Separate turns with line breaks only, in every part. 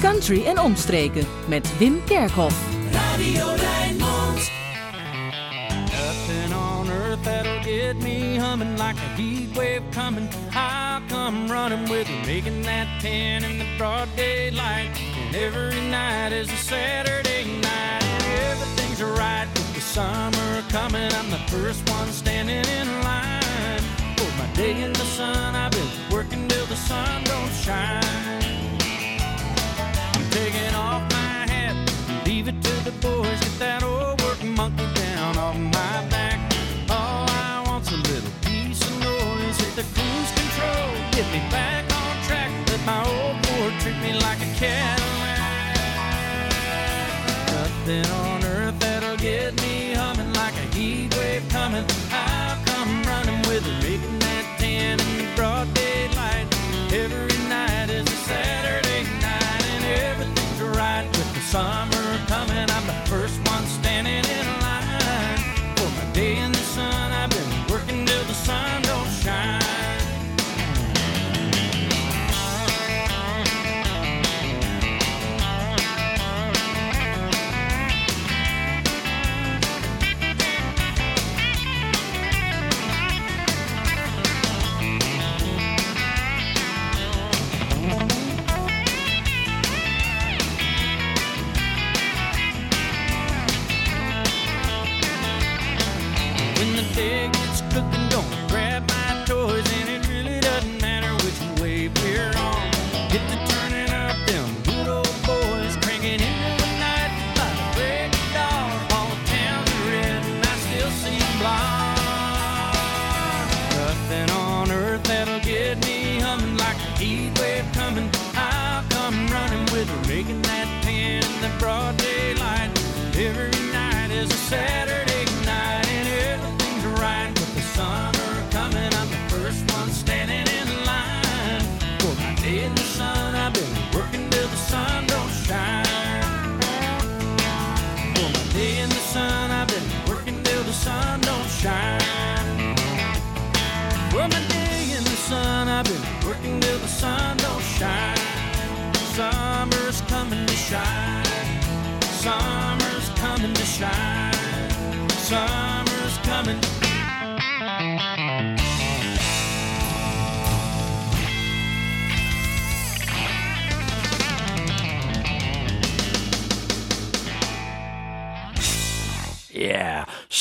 country en omstreken met Wim Kerkhoff.
Radio Rijnmond. Nothing on earth that'll get me humming like a heat wave coming. I'll come running with you, making that ten in the broad daylight. And every night is a Saturday night, and everything's right with the summer coming. I'm the first one standing in line for my day in the sun. I've been working till the sun don't shine. Taking off my hat, leave it to the boys. Get that old work monkey down off my back. All I want's a little piece of noise. Hit the cruise control, get me back on track. Let my old Ford treat me like a Cadillac. Nothing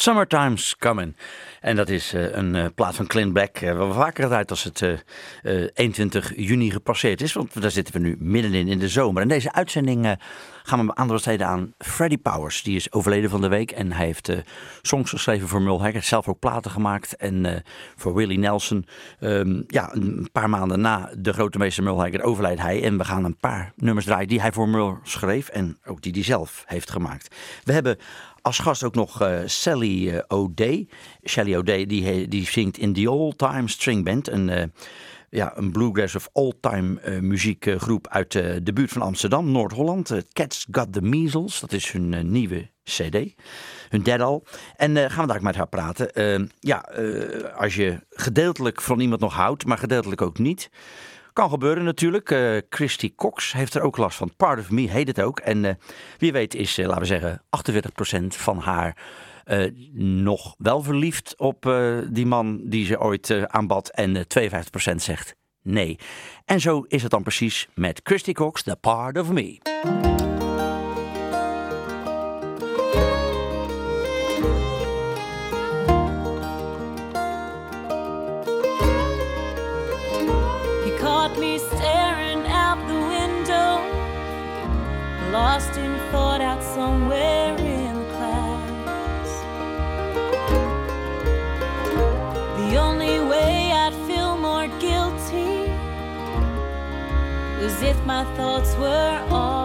Summertime's Coming. En dat is eh, een eh, plaat van Clint Black. eh, waar we vaker het uit als het eh, eh, 21 juni gepasseerd is. Want daar zitten we nu middenin in de zomer. En deze uitzending eh, gaan we aandacht besteden aan Freddie Powers. Die is overleden van de week. En hij heeft eh, songs geschreven voor Haggard. Zelf ook platen gemaakt. En eh, voor Willie Nelson. Ehm, ja, een paar maanden na de grote meester Haggard overlijdt hij. En we gaan een paar nummers draaien die hij voor Merle schreef. En ook die hij zelf heeft gemaakt. We hebben als gast ook nog eh, Sally eh, O'Day. Sally O'Day die, die zingt in The Old Time String Band. Een, eh, ja, een bluegrass of old-time eh, muziekgroep uit de buurt van Amsterdam, Noord-Holland. Cats Got the Measles, dat is hun nieuwe cd. Hun derde al. En gaan we daar met haar praten. Ja, als je gedeeltelijk van iemand nog houdt, maar gedeeltelijk ook niet. Kan gebeuren natuurlijk. Eh, Christy Cox heeft er ook last van. Part of Me heet het ook. En eh, wie weet is, eh, laten we zeggen, 48% van haar nog wel verliefd op die man die ze ooit aanbad. En eh 52% zegt nee. En zo is het dan precies met Christy Cox, The Part of Me.
My thoughts were all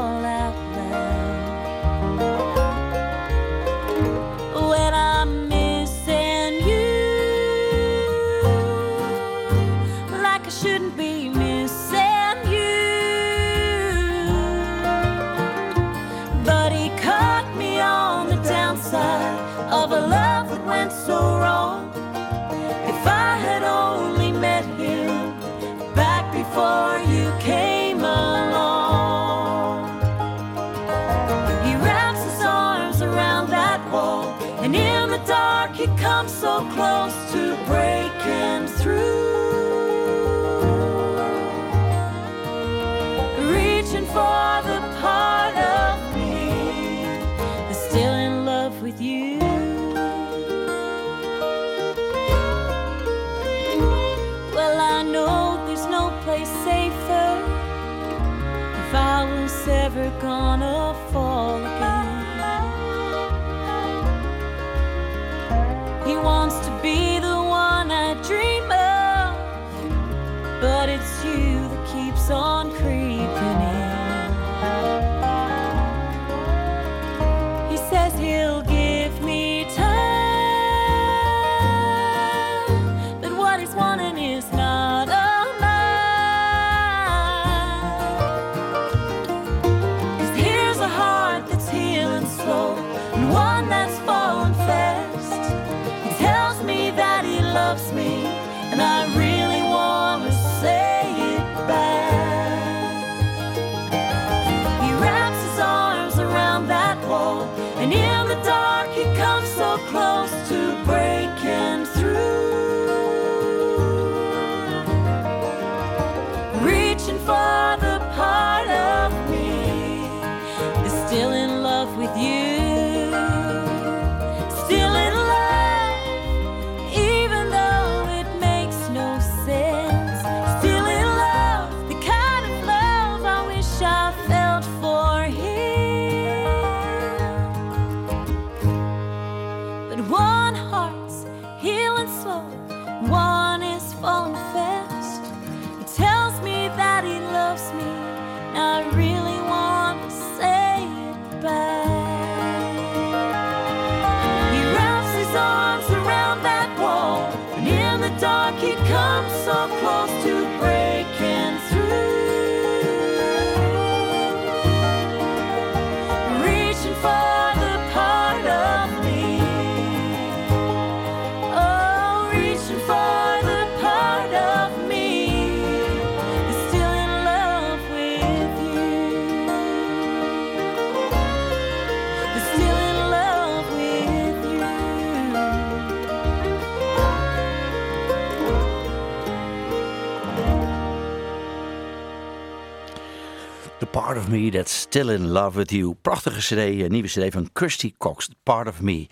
Me That's Still in Love With You.
Prachtige cd, een nieuwe cd van Kirsty Cox, Part of Me.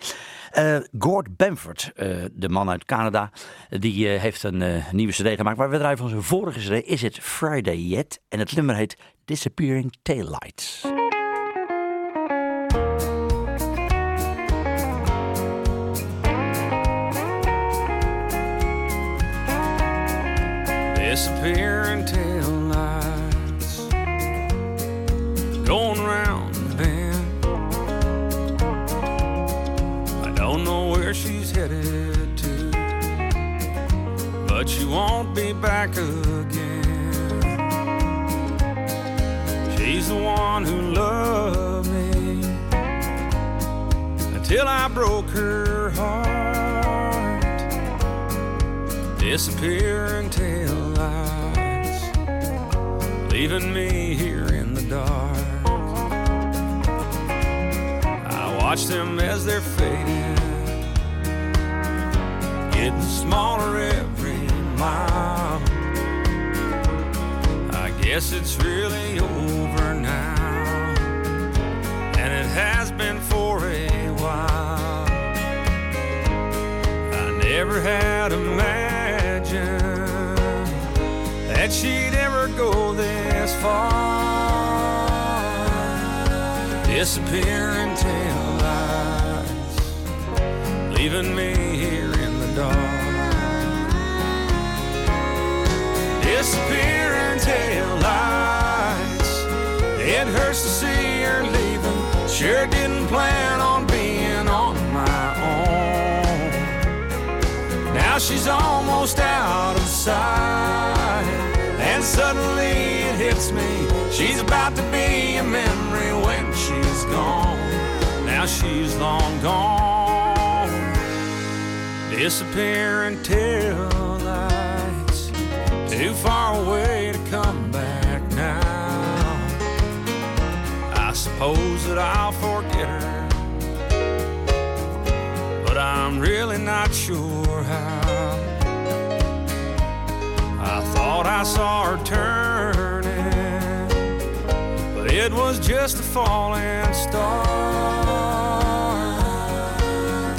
Eh, Gord Bamford, eh, de man uit Canada, die eh, heeft een eh, nieuwe cd gemaakt. Maar we draaien van zijn vorige cd, Is It Friday Yet? En het nummer heet Disappearing Taillights.
disappearing tail headed to, but you won't be back again. She's the one who loved me until I broke her heart disappearing tail lights, leaving me here in the dark. I watch them as they're fading, getting smaller every mile. I guess it's really over now, and it has been for a while. I never had imagined that she'd ever go this far. Disappearing tail lights, leaving me Disappearing tail lights, it hurts to see her leaving. Sure didn't plan on being on my own. Now she's almost out of sight, and suddenly it hits me. She's about to be a memory when she's gone. Now she's long gone, disappearing tail lights, too far away to come back now. I suppose that I'll forget her, but
I'm really not sure how. I thought I saw her turning, but it was just a falling star.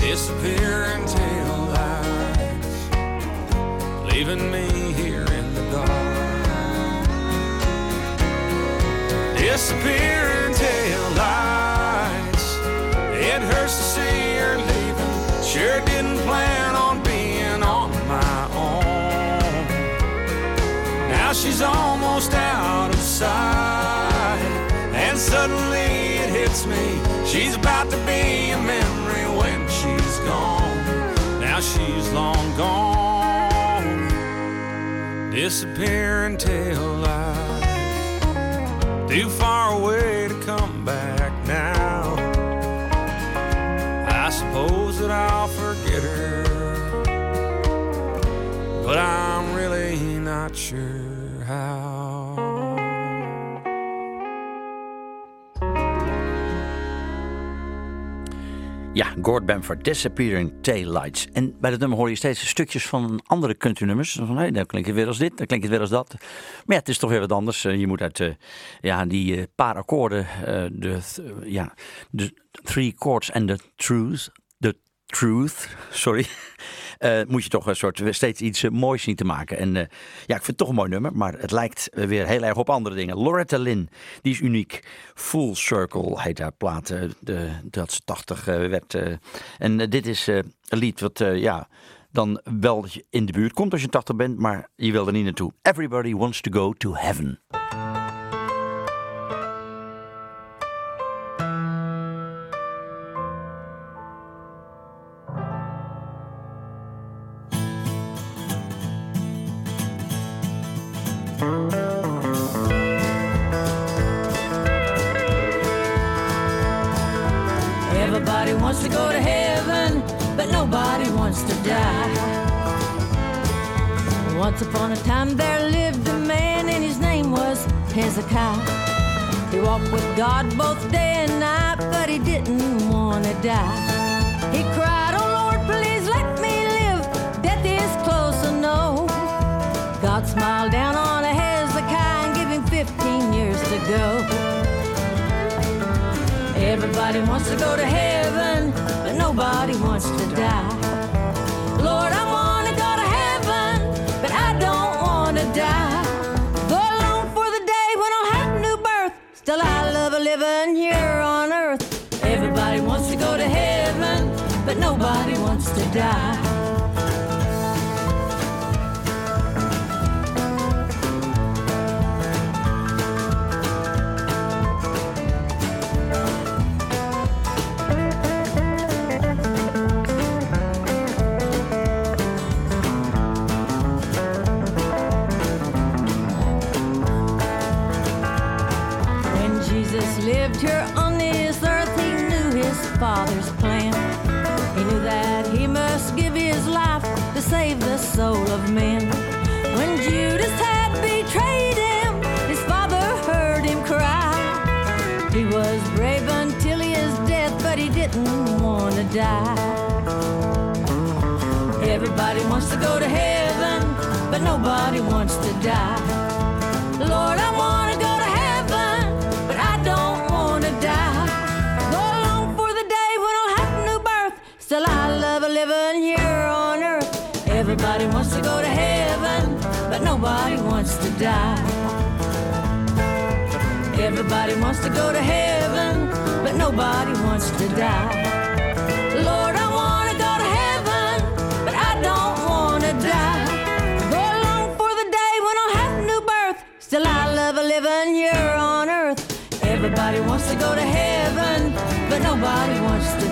Disappearing tail lights, leaving me Disappearing tail lights, it hurts to see her leaving. Sure didn't plan on being on my own. Now she's almost out of sight, and suddenly it hits me. She's about to be a memory when she's gone. Now she's long gone, disappearing tail lights, too far away to come back now. I suppose that I'll forget her, but I'm really not sure how.
Gord Bamford, Disappearing Taillights. En bij dat nummer hoor je steeds stukjes van andere countrynummers. Van, hé, dan klinkt het weer als dit, dan klinkt het weer als dat. Maar ja, het is toch weer wat anders. Eh, Je moet uit eh, ja, die eh, paar akkoorden, de, ja, de three chords en de truth, truth, sorry, eh, moet je toch een soort steeds iets eh, moois zien te maken. En eh, ja, ik vind het toch een mooi nummer, maar het lijkt eh, weer heel erg op andere dingen. Loretta Lynn, die is uniek. Full Circle heet haar plaat, eh, de, dat ze 80 eh, werd. eh. en eh, dit is eh, een lied wat, eh, ja, dan wel in de buurt komt als je 80 bent, maar je wil er niet naartoe. Everybody wants to go to heaven.
Wants to go to heaven, but nobody wants to die. Lord, I want to go to heaven, but I don't want to die. I long for the day when I'll have a new birth, still I love living here on earth. Everybody wants to go to heaven, but nobody wants to die.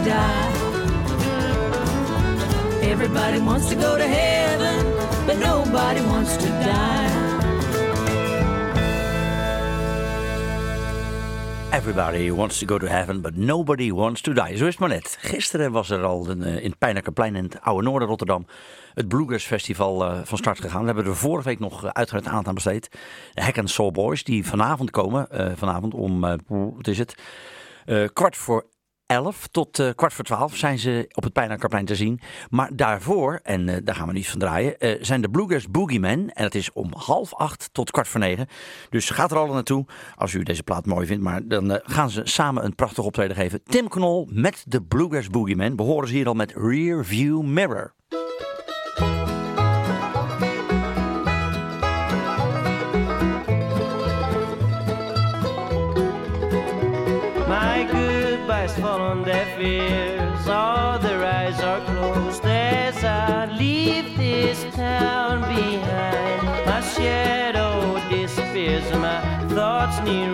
Die. Everybody wants to go to heaven, but nobody wants to die. Everybody wants to go to heaven, but nobody wants to die.
Zo is het maar net. Gisteren was er al eh, in het Pijnakerplein in het Oude Noorden Rotterdam het Bluegrass Festival eh, van start gegaan. We hebben er vorige week nog eh, uitgebreid aandacht aan besteed. De Hack and Soul Boys die vanavond komen. vanavond om, eh, wat is het? Kwart voor 11 tot uh, kwart voor 12 zijn ze op het Pijnakerplein te zien. Maar daarvoor, en uh, daar gaan we niet van draaien, uh, zijn de Bluegrass Boogeymen. En dat is om half acht tot kwart voor negen. Dus gaat er al naartoe als u deze plaat mooi vindt. Maar dan gaan ze samen een prachtig optreden geven. Tim Knol met de Bluegrass Boogeymen. Behoren ze hier al met Rear View Mirror.
On deaf ears, all their eyes are closed as I leave this town behind. My shadow disappears my thoughts need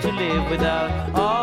to live without all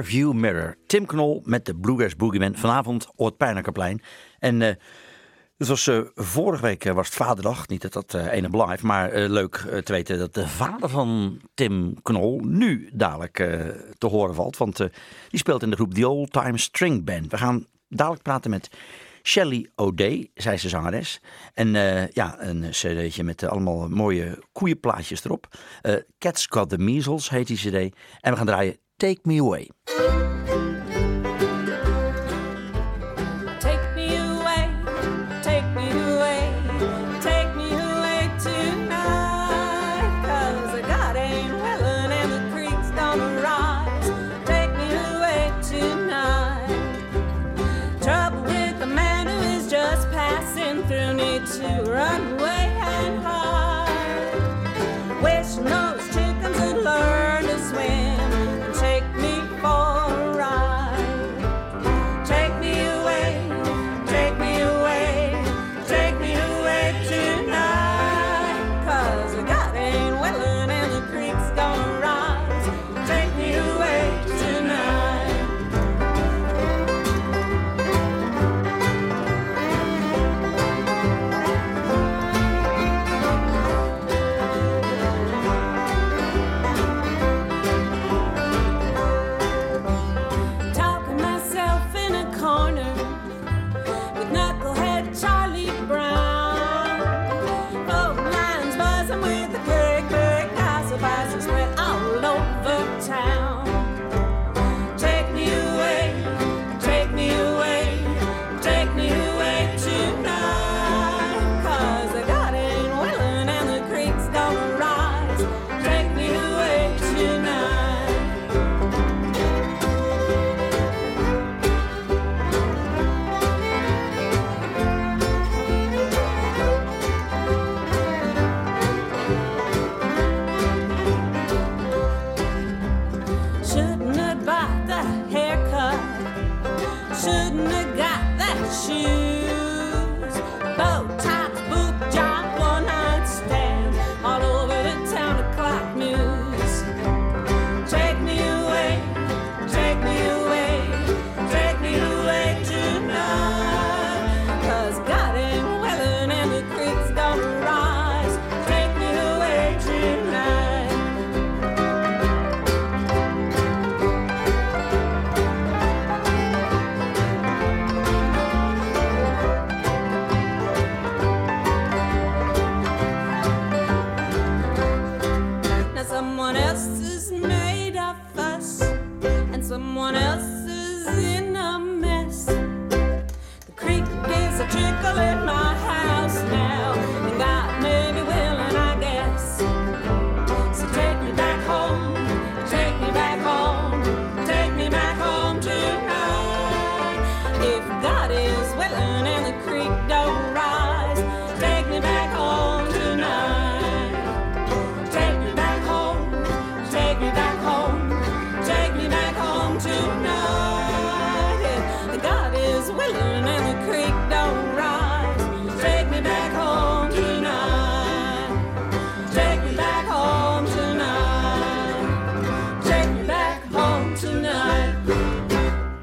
View Mirror. Tim Knol met de Bluegrass Boogeyman. Vanavond op het Pijnakerplein. En uh, het was, uh, vorige week was het vaderdag. Niet dat dat uh, ene blijft, maar leuk te weten dat de vader van Tim Knol nu dadelijk te horen valt. Want die speelt in de groep The Old Time String Band. We gaan dadelijk praten met Shelly O'Day, zij is de zangeres. En ja, een cd'tje met allemaal mooie koeienplaatjes erop. Uh, Cats Got the Measles heet die cd. En we gaan draaien Take Me Away.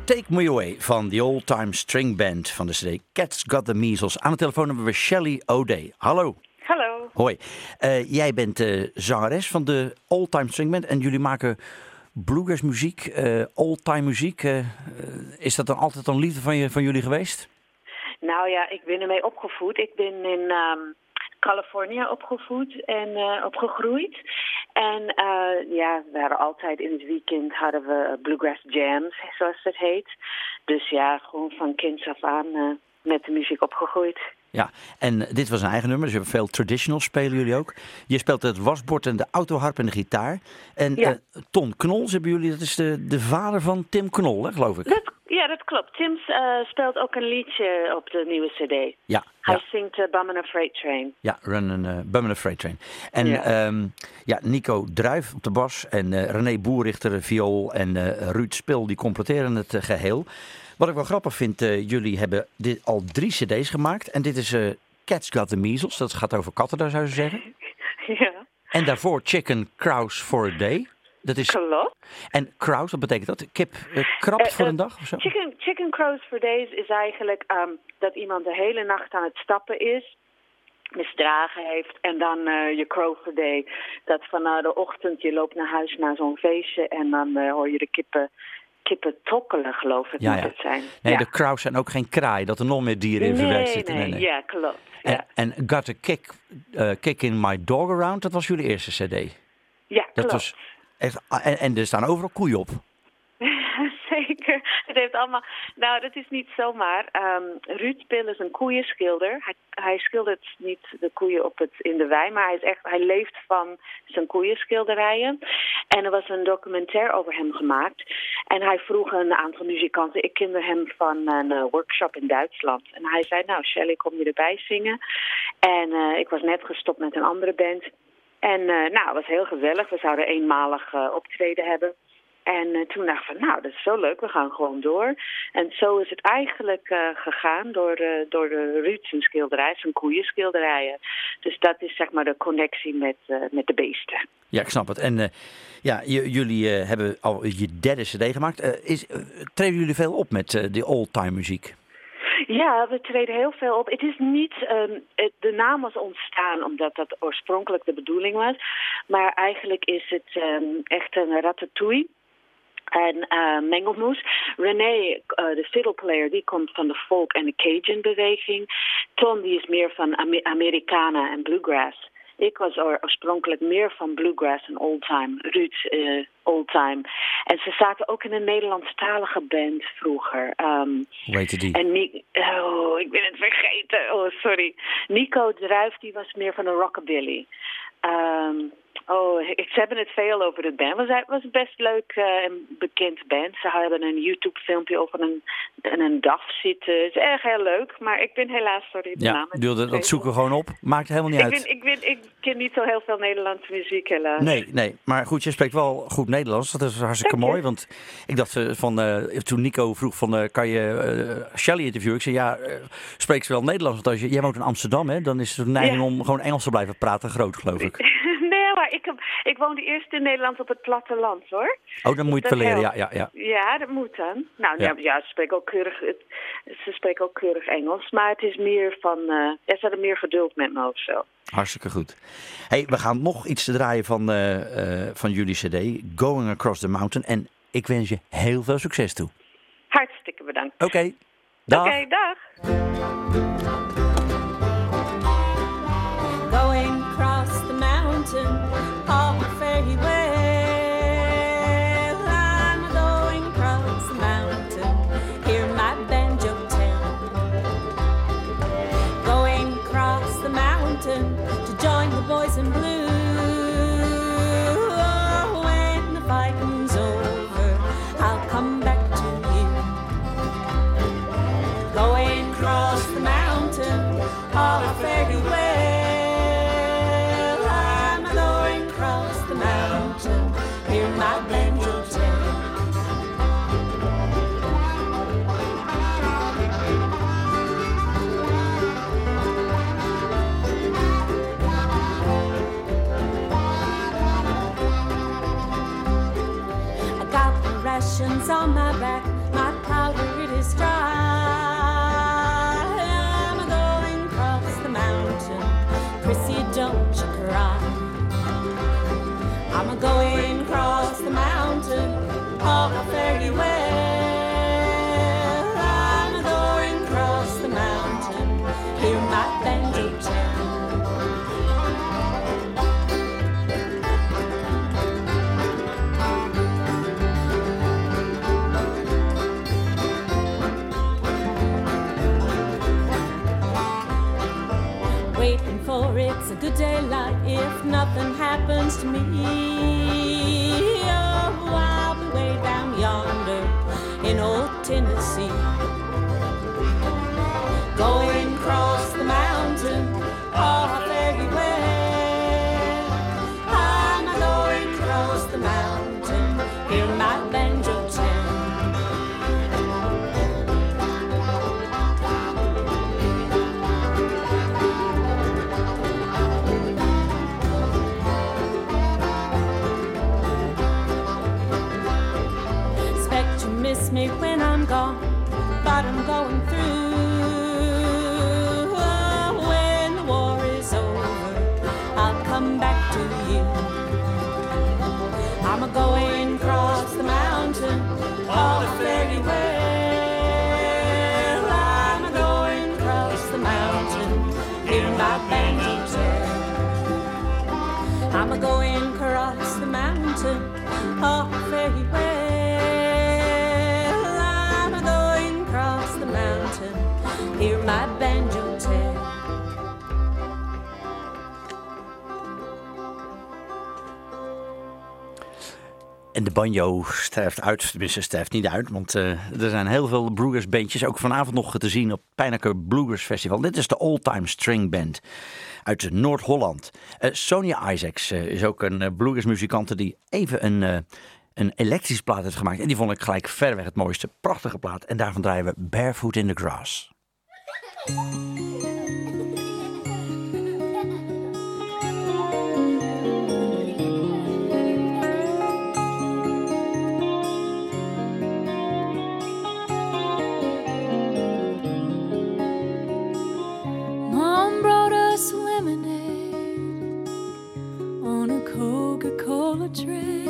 Take Me
Away
van The Old Time String Band van de CD Cats Got the Measles. Aan de telefoon hebben we Shelley O'Day. Hallo.
Hallo.
Hoi. Eh, jij bent eh zangeres van de Old Time String Band en jullie maken bluegrass muziek, eh old time muziek. Eh, eh, is dat dan altijd een liefde van, je, van jullie geweest?
Nou ja, ik ben ermee opgevoed. Ik ben in ehm Californië opgevoed en opgegroeid. En ja, we hadden altijd in het weekend hadden we bluegrass jams, zoals het heet. Dus ja, gewoon van kinds af aan met de muziek opgegroeid.
Ja, en dit was een eigen nummer, dus je hebt veel traditional spelen jullie ook. Je speelt het wasbord en de autoharp en de gitaar. En
Ja.
eh, Ton Knols hebben jullie, dat is de, de vader van Tim Knol, hè, geloof ik.
Dat, ja, dat klopt. Tim eh, speelt ook een liedje op de nieuwe cd.
Ja,
Hij
ja.
zingt uh, Bum a Freight Train.
Ja, Run uh, Bum and a Freight Train. En
Ja.
ja. ja, Nico Druif op de bas en René Boerrichter viool en Ruud Spil die completeren het eh, geheel. Wat ik wel grappig vind, eh, jullie hebben dit al drie cd's gemaakt. En dit is eh, Cats Got the Measles, dat gaat over katten daar zou je zeggen.
ja,
En daarvoor Chicken Crows for a Day. Dat is,
klopt.
en crows, wat betekent dat? Kip krabt
Eh,
voor een dag of zo?
Chicken, chicken crows for days is eigenlijk ehm, dat iemand de hele nacht aan het stappen is, misdragen heeft en dan je crow for day. Dat van de ochtend je loopt naar huis naar zo'n feestje en dan hoor je de kippen, kippen tokkelen, geloof ik
Ja,
moet
ja.
het zijn.
Nee,
ja.
de crows zijn ook geen kraai, dat er nog meer dieren in verwerkt
nee,
zitten.
nee, ja, klopt.
En, en Got a kick, eh, kick in My Dog Around, dat was jullie eerste cd.
ja
Dat
klopt.
was echt, en, en er staan overal koeien op.
Zeker. Het heeft allemaal. Nou, dat is niet zomaar. Ehm Ruud Pil is een koeienschilder. Hij, hij schildert niet de koeien op het, in de wei, maar hij, is echt, hij leeft van zijn koeienschilderijen. En er was een documentaire over hem gemaakt. En hij vroeg een aantal muzikanten. Ik kende hem van een eh, workshop in Duitsland. En hij zei: Nou, Shelley, kom je erbij zingen? En eh, ik was net gestopt met een andere band. En eh, nou, het was heel gezellig. We zouden eenmalig optreden hebben. En eh, toen dacht ik van, nou, dat is zo leuk, we gaan gewoon door. En zo is het eigenlijk eh, gegaan door, eh, door de Ruud zijn schilderij, zijn koeienschilderijen. Dus dat is zeg maar de connectie met, met de beesten.
Ja, ik snap het. En ja, jullie hebben al je derde cd gemaakt. Is, treden jullie veel op met de old-time muziek?
Ja, we treden heel veel op. Het is niet, ehm, het- de naam was ontstaan omdat dat oorspronkelijk de bedoeling was. Maar eigenlijk is het ehm, echt een ratatouille. En eh, mengelmoes. René, eh, de fiddleplayer, die komt van de folk- en de Cajun-beweging. Tom, die is meer van Ame- Americana en bluegrass. Ik was oor- oorspronkelijk meer van bluegrass en oldtime. Ruud, eh oldtime. En ze zaten ook in een Nederlandstalige band vroeger. Ehm,
Hoe heette die?
en Ni oh, ik ben het vergeten. Oh, sorry. Nico Druif, die was meer van de rockabilly. Ehm, Oh, ik- ze hebben het veel over de band. Het was een best leuk eh, en bekend band. Ze hebben een YouTube-filmpje over een, een, een DAF zitten. Het is erg heel leuk, maar ik ben helaas, sorry, de
Ja,
naam.
dat, zoeken we gewoon op. Maakt helemaal niet
Ik,
uit.
ben, ik, ben, ik ken niet zo heel veel Nederlandse muziek, helaas.
Nee, nee, maar goed, je spreekt wel goed Nederlands. Dat is hartstikke
Dank je.
mooi. Want ik dacht eh, van, eh, toen Nico vroeg van, eh, kan je Shelley interviewen? Ik zei, ja, spreekt ze wel Nederlands? Want als je, jij woont in Amsterdam, hè, dan is het een neiging
Ja.
om gewoon Engels te blijven praten groot, geloof ik.
maar ik, ik woonde eerst in Nederland op het platteland, hoor.
Oh, dan moet je het
Dat
wel leren, ja, ja, ja.
Ja, dat moet dan. Nou,
Ja.
ja, ze, spreken ook keurig, het, ze spreken ook keurig Engels. Maar het is meer van... eh er staat er meer geduld met me of zo.
Hartstikke goed. Hey, we gaan nog iets te draaien van, eh, eh, van jullie cd, Going Across the Mountain. En ik wens je heel veel succes toe.
Hartstikke bedankt.
Oké, dag.
Oké, dag.
Mountain good daylight if nothing happens to me.
De banjo sterft uit, tenminste sterft niet uit, want eh, er zijn heel veel bluegrass bandjes, ook vanavond nog te zien op Pijnaker Bluegrass Festival. Dit is de All Time String Band uit Noord-Holland. Eh, Sonia Isaacs eh, is ook een uh, bluegrass muzikante die even een, een elektrische plaat heeft gemaakt. En die vond ik gelijk verreweg het mooiste. Prachtige plaat. En daarvan draaien we Barefoot in the Grass.
On a Coca Cola tray.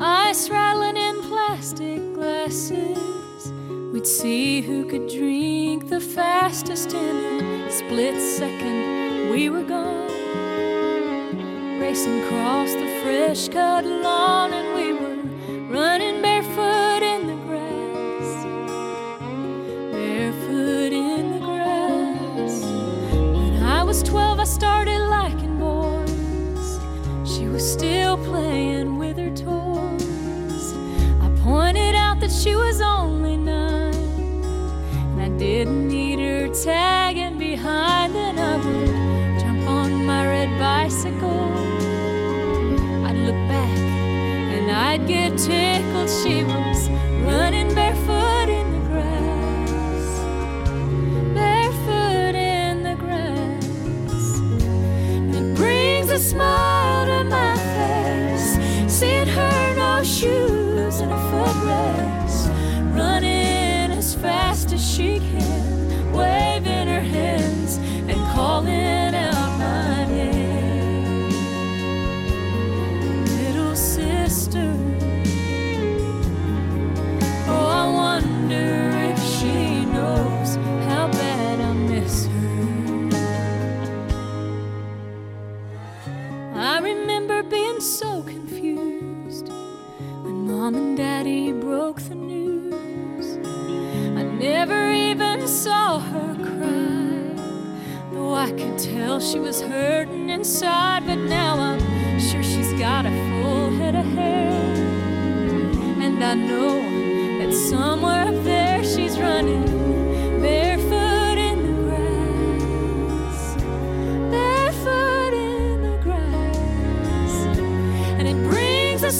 Ice rattling in plastic glasses. We'd see who could drink the fastest in a split second. We were gone, racing across the fresh cut lawn, and we were running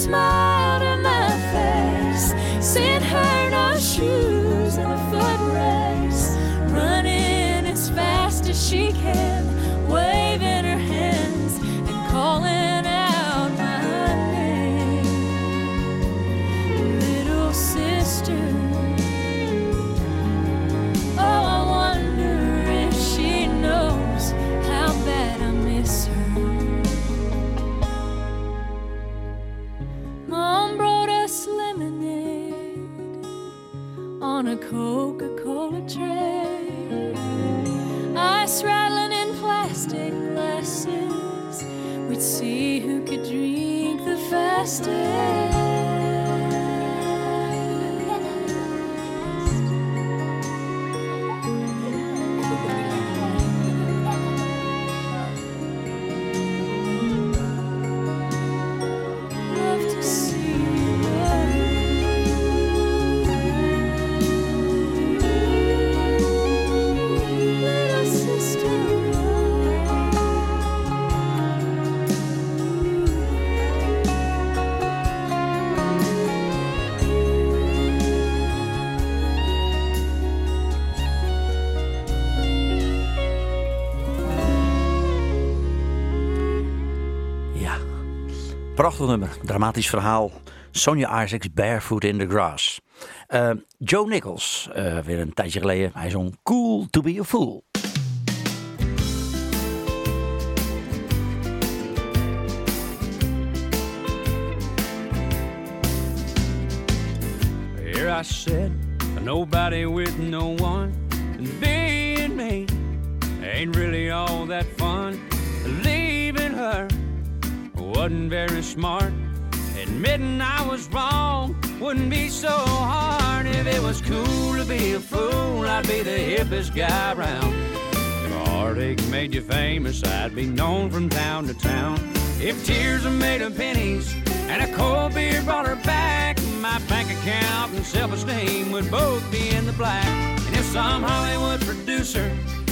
smile
nummer, dramatisch verhaal. Sonja Isaacs, Barefoot in the Grass. Eh, Joe Nichols, eh, weer een tijdje geleden, hij zong Cool to be a Fool.
Here I a nobody with no one, and being me ain't really all that fun. Leaving her wasn't very smart. Admitting I was wrong wouldn't be so hard if it was cool to be a fool. I'd be the hippest guy around. If heartache made you famous, I'd be known from town to town. If tears were made of pennies and a cold beer brought her back, my bank account and self-esteem would both be in the black. And if some Hollywood producer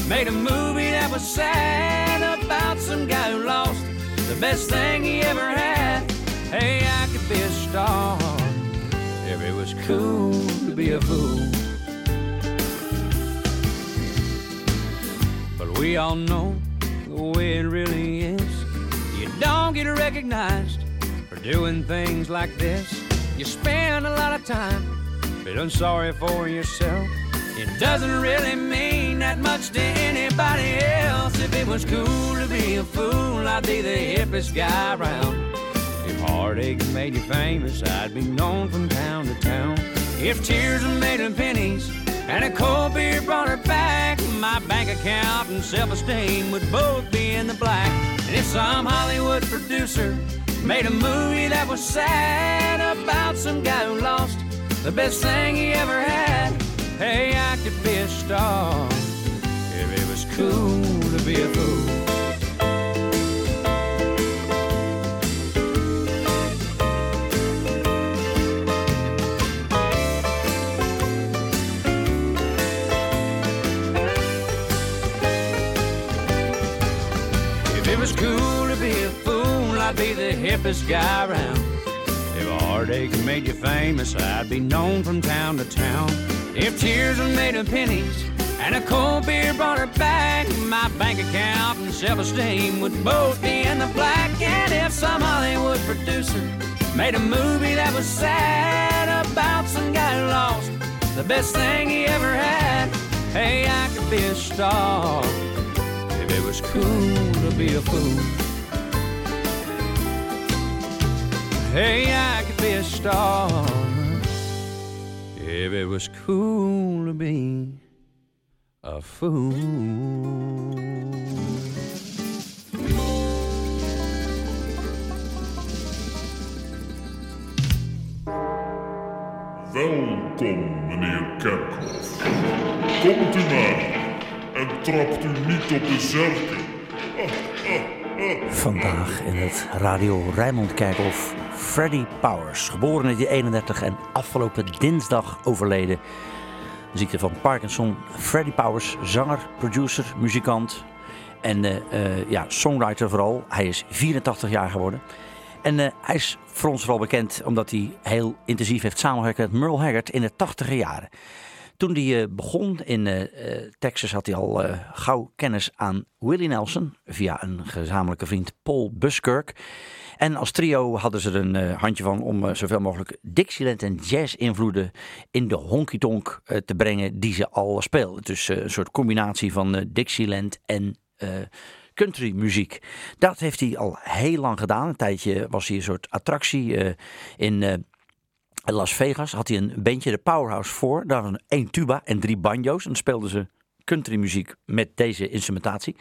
made a movie that was sad about some guy who lost the best thing he ever had, hey, I could be a star if it was cool to be a fool. But we all know the way it really is. You don't get recognized for doing things like this. You spend a lot of time feeling sorry for yourself. Doesn't really mean that much to anybody else. If it was cool to be a fool, I'd be the hippest guy around. If heartache made you famous, I'd be known from town to town. If tears were made of pennies and a cold beer brought her back, my bank account and self-esteem would both be in the black. And if some Hollywood producer made a movie that was sad about some guy who lost the best thing he ever had, Hey, I could be a star if it was cool to be a fool. I'd be the hippest guy around. If heartache made you famous, I'd be known from town to town. If tears were made of pennies and a cold beer brought her back, my bank account and self-esteem would both be in the black. And if some Hollywood producer made a movie that was sad about some guy lost the best thing he ever had, hey, I could be a star if it was cool to be a fool. Hey, I could be a star if it was cool to be a fool.
Welkom, meneer Kerkhoff. Komt u maar en trapt u niet op de zerken.
Vandaag in het Radio Rijnmond Kerkhof Freddie Powers. Geboren in 1931 en afgelopen dinsdag overleden. De ziekte van Parkinson. Freddie Powers, zanger, producer, muzikant en eh, eh, ja, songwriter vooral. Hij is 84 jaar geworden. En eh, hij is voor ons vooral bekend omdat hij heel intensief heeft samengewerkt met Merle Haggard in de 80 jaren. Toen hij eh, begon in eh, eh, Texas had hij al gauw kennis aan Willie Nelson via een gezamenlijke vriend Paul Buskirk. En als trio hadden ze er een handje van om zoveel mogelijk Dixieland en jazz-invloeden in de honky-tonk eh, te brengen die ze al speelden. Dus een soort combinatie van Dixieland en eh, countrymuziek. Dat heeft hij al heel lang gedaan. Een tijdje was hij een soort attractie in Las Vegas. Had hij een bandje, de Powerhouse 4. Daar hadden één tuba en drie banjo's. En dan speelden ze countrymuziek met deze instrumentatie.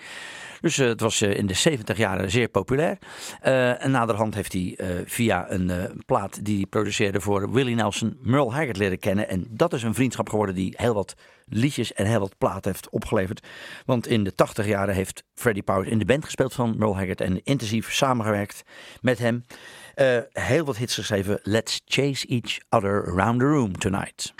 Dus eh, het was eh, in de 70 jaren zeer populair. Eh, en naderhand heeft hij via een plaat die hij produceerde voor Willie Nelson Merle Haggard leren kennen. En dat is een vriendschap geworden die heel wat liedjes en heel wat platen heeft opgeleverd. Want in de 80 jaren heeft Freddie Powers in de band gespeeld van Merle Haggard en intensief samengewerkt met hem. Eh, heel wat hits geschreven. Let's chase each other around the room tonight.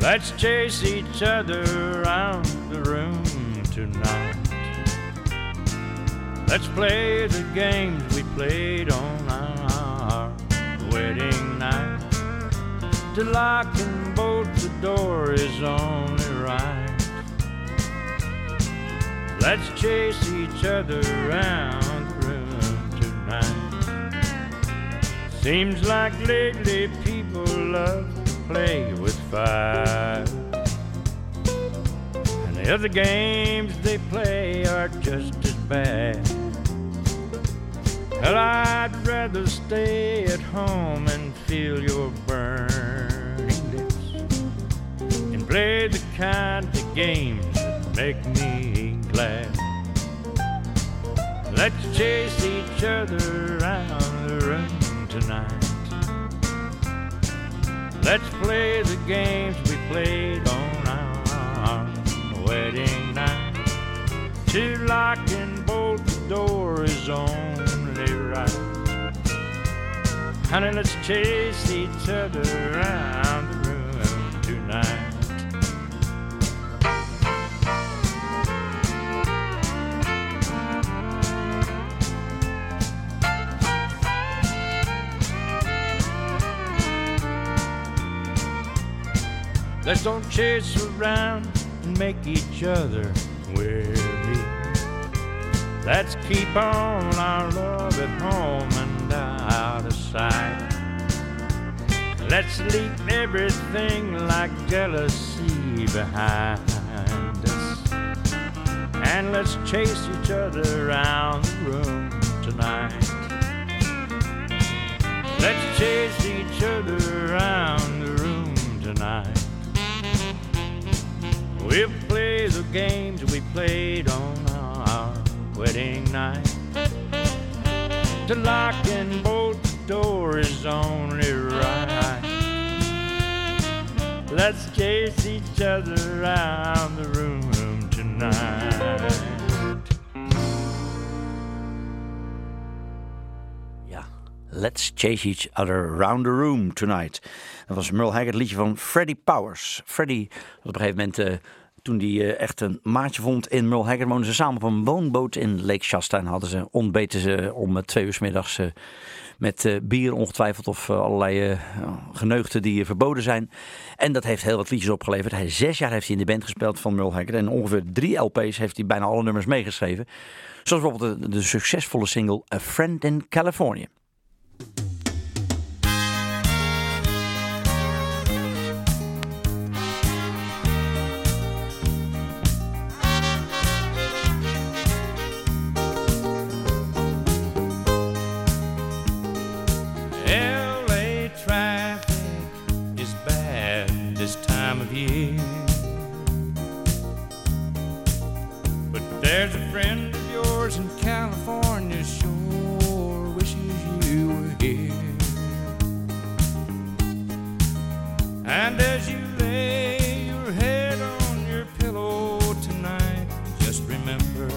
Let's chase each other around the room tonight. Let's play the games we played on our wedding night. To lock and bolt the door is only right. Let's chase each other around the room tonight. Seems like lately people love to play with fire. And the other games they play are just as bad. Well, I'd rather stay at home and feel your and play the kind of games that make me glad. Let's chase each other around the room tonight. Let's play the games we played on our wedding night. To lock and bolt the door is only right. Honey, let's chase each other around Let's don't chase around and make each other weary. Let's keep on our love at home and out of sight. Let's leave everything like jealousy behind us. And let's chase each other around the room tonight. Let's chase each other around the room tonight. We'll play the games we played on our wedding night. To lock and bolt the door is only right. Let's chase each other around the room tonight.
Yeah, Let's Chase Each Other Around the Room Tonight. Dat was Merle Haggard, liedje van Freddie Powers. Freddie op een gegeven moment, uh, toen hij uh, echt een maatje vond in Merle Haggard, woonden ze samen op een woonboot in Lake Shasta. En hadden ze, ontbeten ze om uh, twee uur s middags met bier ongetwijfeld of allerlei geneugten die verboden zijn. En dat heeft heel wat liedjes opgeleverd. Hij, zes jaar heeft hij in de band gespeeld van Merle Haggard. En ongeveer drie LP's heeft hij bijna alle nummers meegeschreven. Zoals bijvoorbeeld de succesvolle single A Friend in California.
And as you lay your head on your pillow tonight, just remember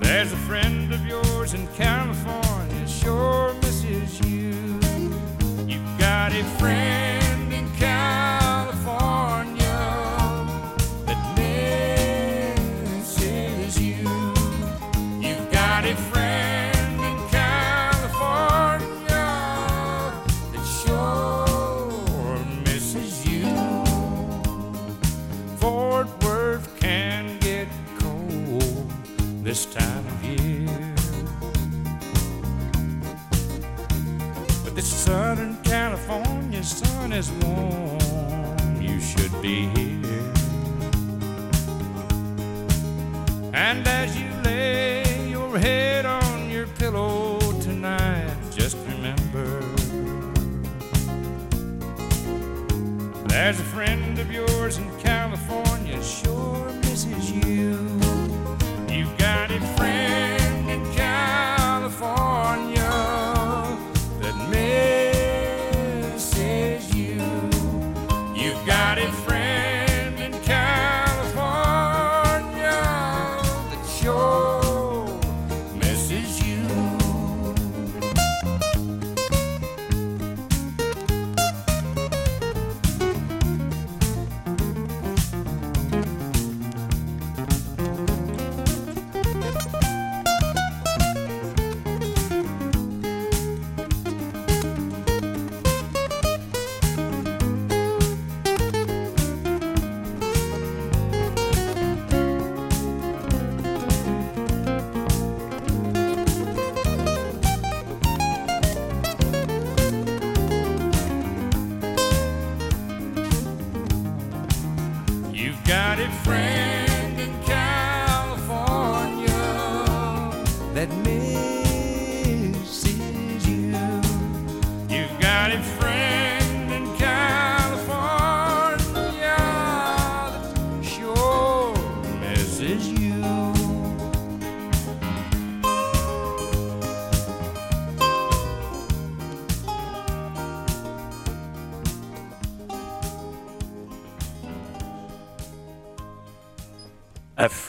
there's a friend of yours in California sure misses you. You've got a friend in California be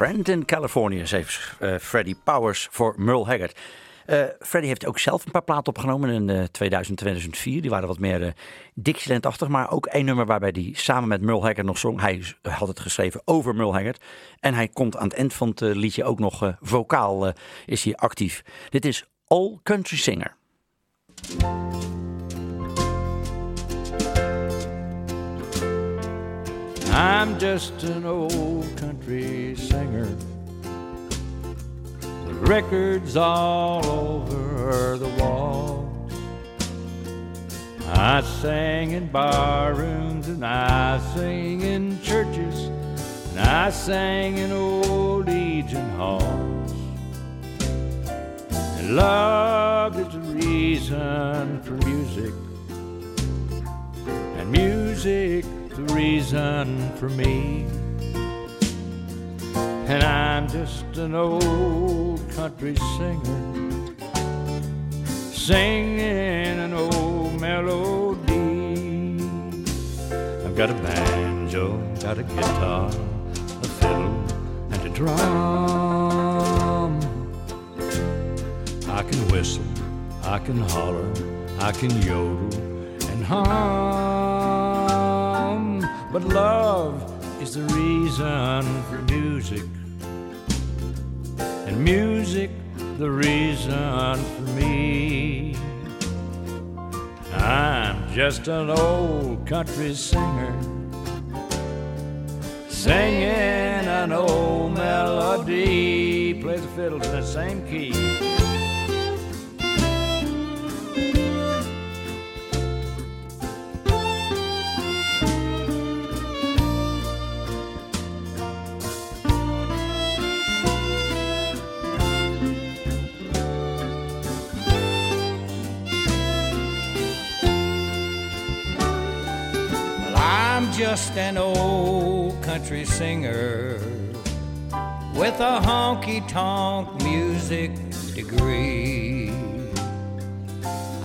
Friend in California,
schreef uh, Freddie Powers voor Merle Haggard. Uh, Freddie heeft ook zelf een paar platen opgenomen in uh, 2000, 2004. Die waren wat meer uh, Dixieland-achtig. Maar ook één nummer waarbij hij samen met Merle Haggard nog zong. Hij had het geschreven over Merle Haggard. En hij komt aan het eind van het liedje ook nog vocaal is hij actief. Dit is All Country Singer.
I'm just an old country records all over the wall. I sang in bar rooms and I sing in churches and I sang in old Legion halls. And love is the reason for music and music the reason for me. And I'm just an old country singer, singing an old melody. I've got a banjo, got a guitar, a fiddle, and a drum.
I can whistle, I can holler, I can yodel and hum. But love is the reason for music, and music the reason for me. I'm just an old country singer singing an old melody. Plays the fiddle in the same key. Just an old country singer with a honky tonk music degree.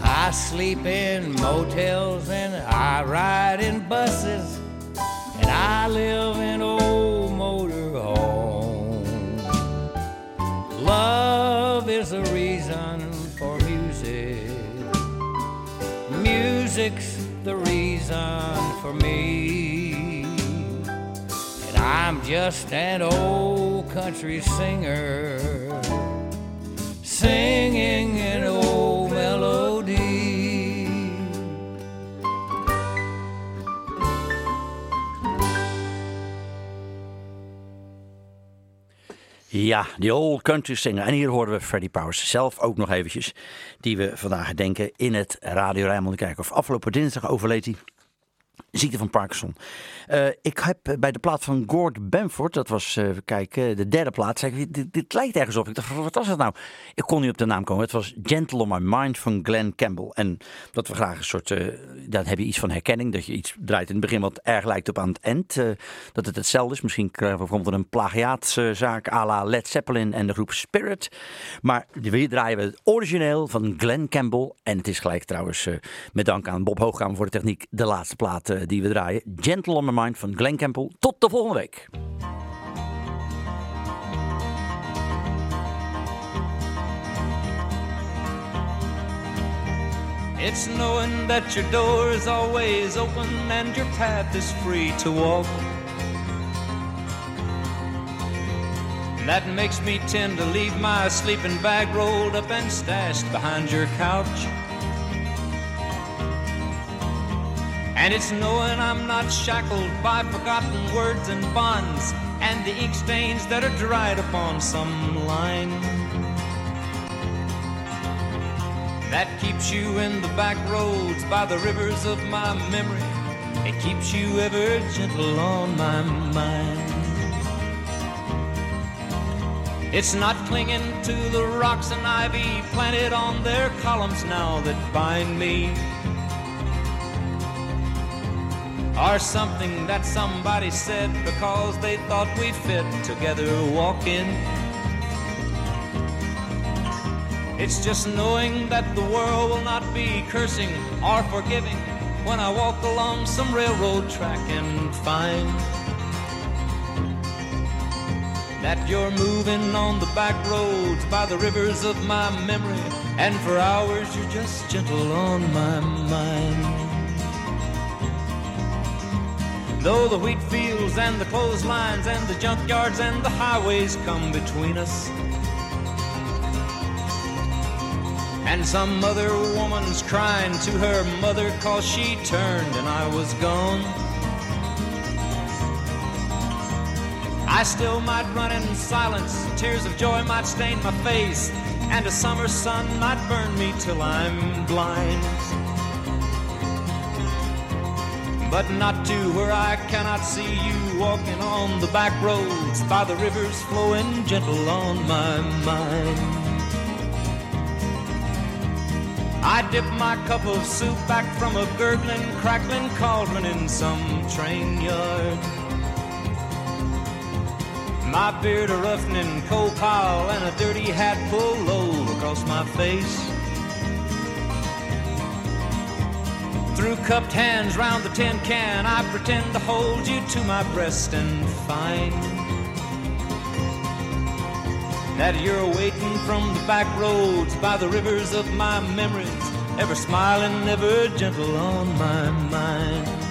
I sleep in motels and I ride in buses and I live in old motor homes. Love is the reason for music. Music's the reason for me. I'm just an old country singer singing an old melody.
Ja, die old country singer. En hier horen we Freddie Powers zelf ook nog eventjes. Die we vandaag denken in het Radio Rijnmond Kerkhof. Afgelopen dinsdag overleed hij. Ziekte van Parkinson. Eh, ik heb eh, bij de plaat van Gord Bamford, dat was, eh kijk, eh, de derde plaat, zei ik, dit, dit lijkt ergens op. Ik dacht, wat was het nou? Ik kon niet op de naam komen. Het was Gentle on My Mind van Glenn Campbell. En dat we graag een soort, eh, dan heb je iets van herkenning. Dat je iets draait in het begin wat erg lijkt op aan het eind. dat het hetzelfde is. Misschien krijgen we bijvoorbeeld een plagiaatszaak à la Led Zeppelin en de groep Spirit. Maar hier draaien we het origineel van Glenn Campbell. En het is gelijk trouwens, met dank aan Bob Hoogkamer voor de techniek, de laatste plaat die we draaien. Gentle on My Mind van Glenn Campbell. Tot de volgende week.
It's knowing that your door is always open and your path is free to walk. That makes me tend to leave my sleeping bag rolled up and stashed behind your couch. And it's knowing I'm not shackled by forgotten words and bonds and the ink stains that are dried upon some line. That keeps you in the back roads by the rivers of my memory. It keeps you ever gentle on my mind. It's not clinging to the rocks and ivy planted on their columns now that bind me. Or something that somebody said because they thought we fit together walking. It's just knowing that the world will not be cursing or forgiving when I walk along some railroad track and find that you're moving on the back roads by the rivers of my memory, and for hours you're just gentle on my mind. Though the wheat fields and the clotheslines and the junkyards and the highways come between us, And some other woman's crying to her mother cause she turned and I was gone. I still might run in silence, tears of joy might stain my face, and a summer sun might burn me till I'm blind. But not to where I cannot see you walking on the back roads by the rivers flowing gentle on my mind. I dip my cup of soup back from a gurgling, crackling cauldron in some train yard. My beard a roughening coal pile and a dirty hat pulled low across my face. Through cupped hands round the tin can, I pretend to hold you to my breast and find that you're waiting from the back roads by the rivers of my memories, ever smiling, ever gentle on my mind.